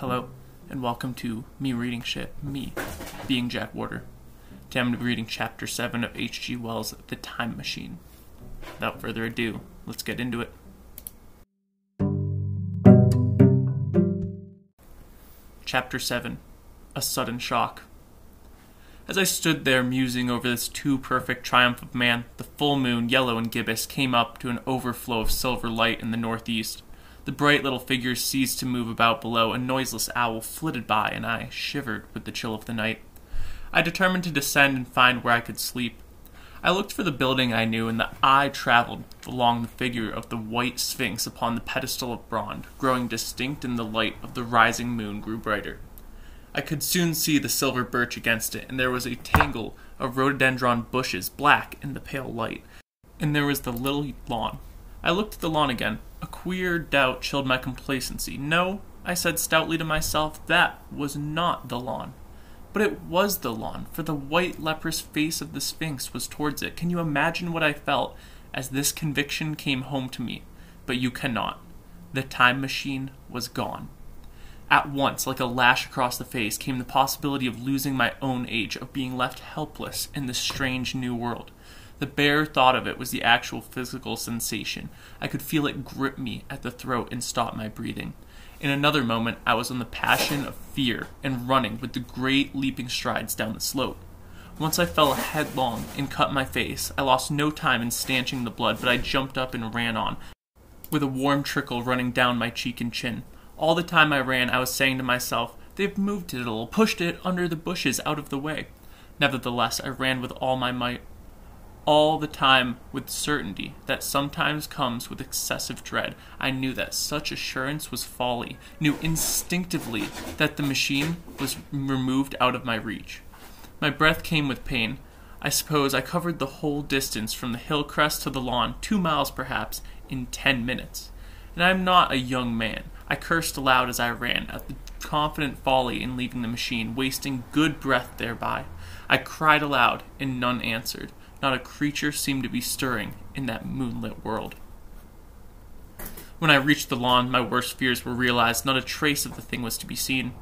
Hello, and welcome to Me Reading Shit, me, being Jack Warder. Today I'm going to be reading Chapter 7 of H.G. Wells' The Time Machine. Without further ado, let's get into it. Chapter 7 A Sudden Shock. As I stood there musing over this too perfect triumph of man, the full moon, yellow and gibbous, came up to an overflow of silver light in the northeast. The bright little figures ceased to move about below, a noiseless owl flitted by, and I shivered with the chill of the night. I determined to descend and find where I could sleep. I looked for the building I knew, and the eye traveled along the figure of the white sphinx upon the pedestal of bronze, growing distinct in the light of the rising moon grew brighter. I could soon see the silver birch against it, and there was a tangle of rhododendron bushes, black in the pale light, and there was the little lawn. I looked at the lawn again. Queer doubt chilled my complacency. No, I said stoutly to myself, that was not the lawn. But it was the lawn, for the white leprous face of the Sphinx was towards it. Can you imagine what I felt as this conviction came home to me? But you cannot. The time machine was gone. At once, like a lash across the face, came the possibility of losing my own age, of being left helpless in this strange new world. The bare thought of it was the actual physical sensation. I could feel it grip me at the throat and stop my breathing. In another moment, I was on the passion of fear and running with the great leaping strides down the slope. Once I fell headlong and cut my face. I lost no time in stanching the blood, but I jumped up and ran on, with a warm trickle running down my cheek and chin. All the time I ran, I was saying to myself, They've moved it a little, pushed it under the bushes out of the way. Nevertheless, I ran with all my might all the time with certainty that sometimes comes with excessive dread. I knew that such assurance was folly, knew instinctively that the machine was removed out of my reach. My breath came with pain. I suppose I covered the whole distance from the hill crest to the lawn, two miles perhaps, in ten minutes. And I am not a young man. I cursed aloud as I ran at the confident folly in leaving the machine, wasting good breath thereby. I cried aloud, and none answered. Not a creature seemed to be stirring in that moonlit world. When I reached the lawn, my worst fears were realized. Not a trace of the thing was to be seen.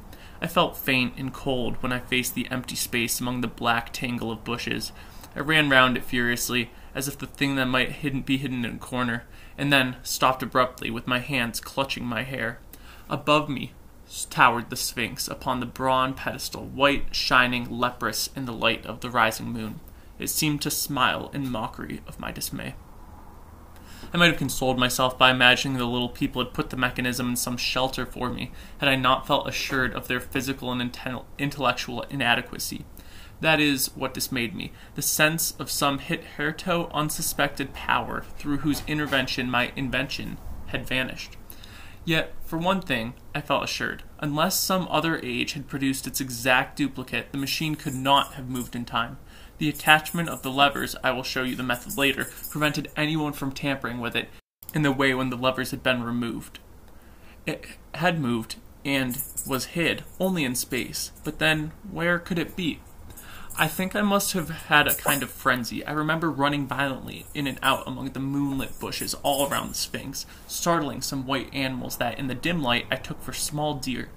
I felt faint and cold when I faced the empty space among the black tangle of bushes. I ran round it furiously, as if the thing that might hidden, be hidden in a corner, and then stopped abruptly with my hands clutching my hair. Above me towered the Sphinx upon the bronze pedestal, white, shining, leprous in the light of the rising moon. It seemed to smile in mockery of my dismay. I might have consoled myself by imagining the little people had put the mechanism in some shelter for me, had I not felt assured of their physical and intellectual inadequacy. That is what dismayed me the sense of some hitherto unsuspected power through whose intervention my invention had vanished. Yet, for one thing, I felt assured. Unless some other age had produced its exact duplicate, the machine could not have moved in time. The attachment of the levers, I will show you the method later, prevented anyone from tampering with it in the way when the levers had been removed. It had moved and was hid only in space, but then where could it be? I think I must have had a kind of frenzy. I remember running violently in and out among the moonlit bushes all around the Sphinx, startling some white animals that, in the dim light, I took for small deer.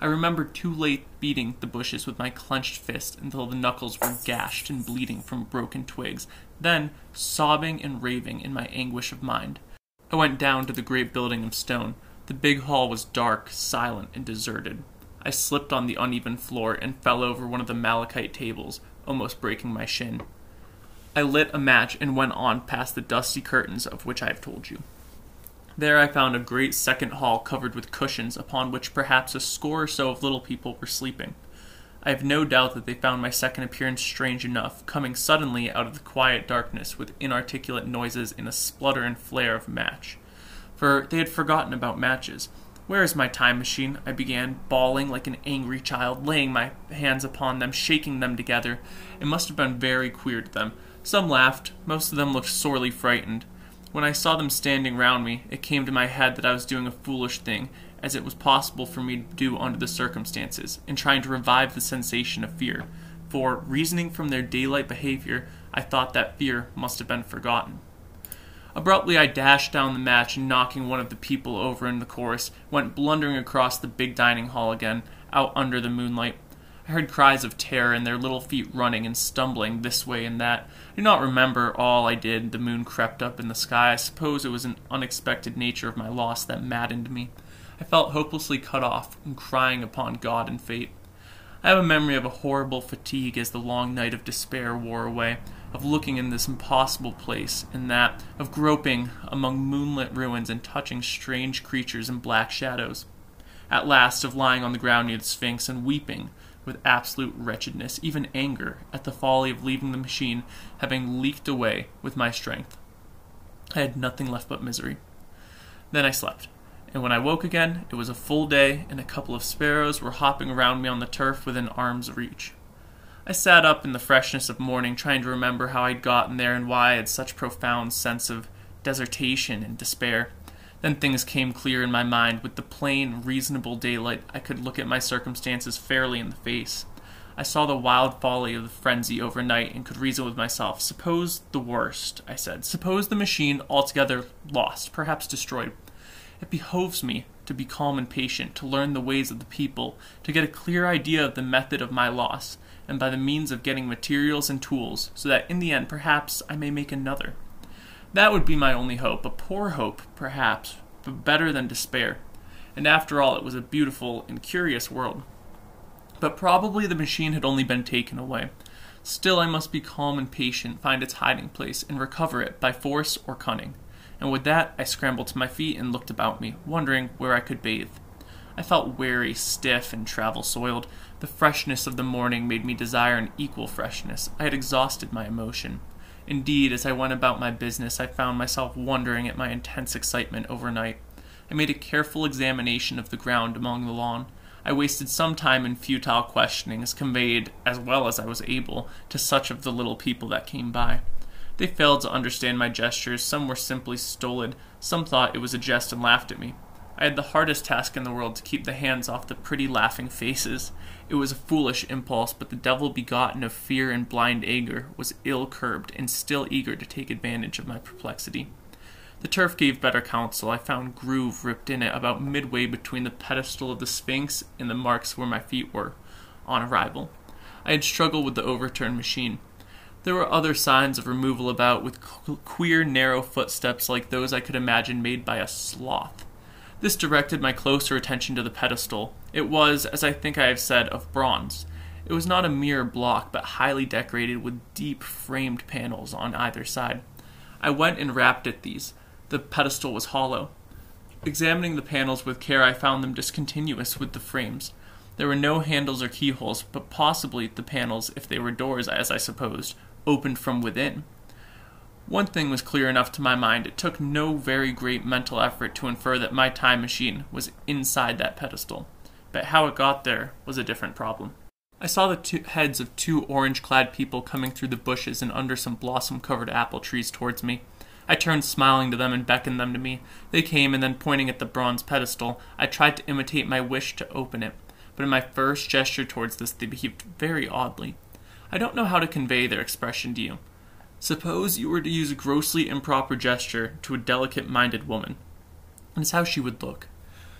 I remember too late beating the bushes with my clenched fist until the knuckles were gashed and bleeding from broken twigs, then sobbing and raving in my anguish of mind. I went down to the great building of stone. The big hall was dark, silent, and deserted. I slipped on the uneven floor and fell over one of the malachite tables, almost breaking my shin. I lit a match and went on past the dusty curtains of which I have told you. There I found a great second hall covered with cushions, upon which perhaps a score or so of little people were sleeping. I have no doubt that they found my second appearance strange enough, coming suddenly out of the quiet darkness with inarticulate noises in a splutter and flare of match. For they had forgotten about matches. Where is my time machine? I began, bawling like an angry child, laying my hands upon them, shaking them together. It must have been very queer to them. Some laughed, most of them looked sorely frightened. When I saw them standing round me, it came to my head that I was doing a foolish thing, as it was possible for me to do under the circumstances, in trying to revive the sensation of fear. For, reasoning from their daylight behavior, I thought that fear must have been forgotten. Abruptly, I dashed down the match and knocking one of the people over in the chorus, went blundering across the big dining hall again, out under the moonlight. I heard cries of terror and their little feet running and stumbling this way and that. I do not remember all I did. The moon crept up in the sky. I suppose it was an unexpected nature of my loss that maddened me. I felt hopelessly cut off and crying upon God and fate. I have a memory of a horrible fatigue as the long night of despair wore away, of looking in this impossible place and that, of groping among moonlit ruins and touching strange creatures in black shadows. At last, of lying on the ground near the Sphinx and weeping with absolute wretchedness, even anger, at the folly of leaving the machine having leaked away with my strength. I had nothing left but misery. Then I slept, and when I woke again, it was a full day, and a couple of sparrows were hopping around me on the turf within arm's reach. I sat up in the freshness of morning, trying to remember how I'd gotten there and why I had such profound sense of desertation and despair. Then things came clear in my mind. With the plain, reasonable daylight, I could look at my circumstances fairly in the face. I saw the wild folly of the frenzy overnight and could reason with myself. Suppose the worst, I said. Suppose the machine altogether lost, perhaps destroyed. It behoves me to be calm and patient, to learn the ways of the people, to get a clear idea of the method of my loss, and by the means of getting materials and tools, so that in the end perhaps I may make another. That would be my only hope, a poor hope, perhaps, but better than despair. And after all, it was a beautiful and curious world. But probably the machine had only been taken away. Still, I must be calm and patient, find its hiding place, and recover it by force or cunning. And with that, I scrambled to my feet and looked about me, wondering where I could bathe. I felt weary, stiff, and travel soiled. The freshness of the morning made me desire an equal freshness. I had exhausted my emotion. Indeed, as I went about my business, I found myself wondering at my intense excitement overnight. I made a careful examination of the ground among the lawn. I wasted some time in futile questionings, conveyed, as well as I was able, to such of the little people that came by. They failed to understand my gestures, some were simply stolid, some thought it was a jest and laughed at me. I had the hardest task in the world to keep the hands off the pretty laughing faces. It was a foolish impulse, but the devil begotten of fear and blind anger was ill curbed and still eager to take advantage of my perplexity. The turf gave better counsel. I found groove ripped in it about midway between the pedestal of the Sphinx and the marks where my feet were, on arrival. I had struggled with the overturned machine. There were other signs of removal about, with queer, narrow footsteps like those I could imagine made by a sloth. This directed my closer attention to the pedestal. It was, as I think I have said, of bronze. It was not a mere block, but highly decorated with deep framed panels on either side. I went and rapped at these. The pedestal was hollow. Examining the panels with care, I found them discontinuous with the frames. There were no handles or keyholes, but possibly the panels, if they were doors, as I supposed, opened from within. One thing was clear enough to my mind it took no very great mental effort to infer that my time machine was inside that pedestal, but how it got there was a different problem. I saw the heads of two orange clad people coming through the bushes and under some blossom covered apple trees towards me. I turned smiling to them and beckoned them to me. They came, and then pointing at the bronze pedestal, I tried to imitate my wish to open it, but in my first gesture towards this they behaved very oddly. I don't know how to convey their expression to you. Suppose you were to use a grossly improper gesture to a delicate minded woman. It's how she would look.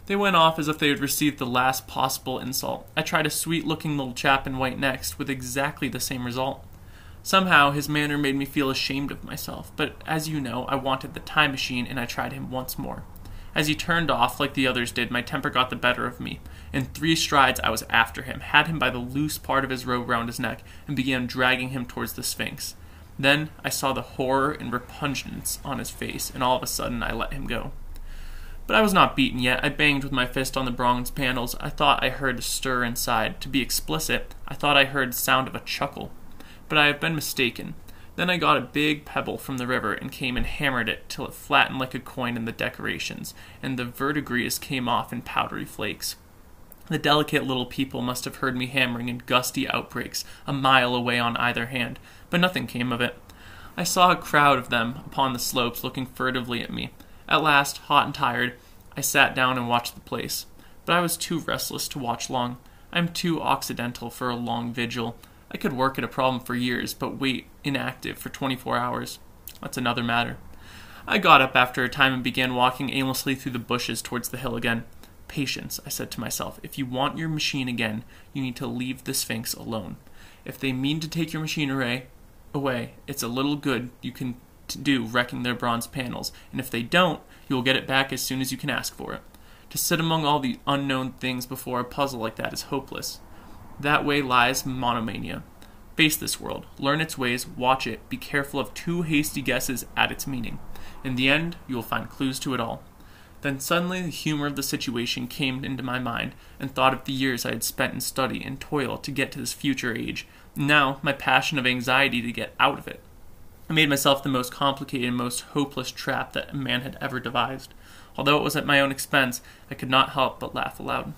They went off as if they had received the last possible insult. I tried a sweet looking little chap in white next, with exactly the same result. Somehow, his manner made me feel ashamed of myself, but as you know, I wanted the time machine and I tried him once more. As he turned off, like the others did, my temper got the better of me. In three strides, I was after him, had him by the loose part of his robe round his neck, and began dragging him towards the Sphinx. Then I saw the horror and repugnance on his face, and all of a sudden I let him go. But I was not beaten yet. I banged with my fist on the bronze panels. I thought I heard a stir inside. To be explicit, I thought I heard the sound of a chuckle. But I have been mistaken. Then I got a big pebble from the river and came and hammered it till it flattened like a coin in the decorations, and the verdigris came off in powdery flakes. The delicate little people must have heard me hammering in gusty outbreaks a mile away on either hand, but nothing came of it. I saw a crowd of them upon the slopes looking furtively at me. At last, hot and tired, I sat down and watched the place. But I was too restless to watch long. I am too occidental for a long vigil. I could work at a problem for years, but wait inactive for 24 hours. That's another matter. I got up after a time and began walking aimlessly through the bushes towards the hill again. Patience, I said to myself. If you want your machine again, you need to leave the Sphinx alone. If they mean to take your machine array away, it's a little good you can do wrecking their bronze panels, and if they don't, you will get it back as soon as you can ask for it. To sit among all the unknown things before a puzzle like that is hopeless. That way lies monomania. Face this world, learn its ways, watch it, be careful of too hasty guesses at its meaning. In the end, you will find clues to it all. Then suddenly the humor of the situation came into my mind, and thought of the years I had spent in study and toil to get to this future age, now my passion of anxiety to get out of it. I made myself the most complicated and most hopeless trap that man had ever devised. Although it was at my own expense, I could not help but laugh aloud.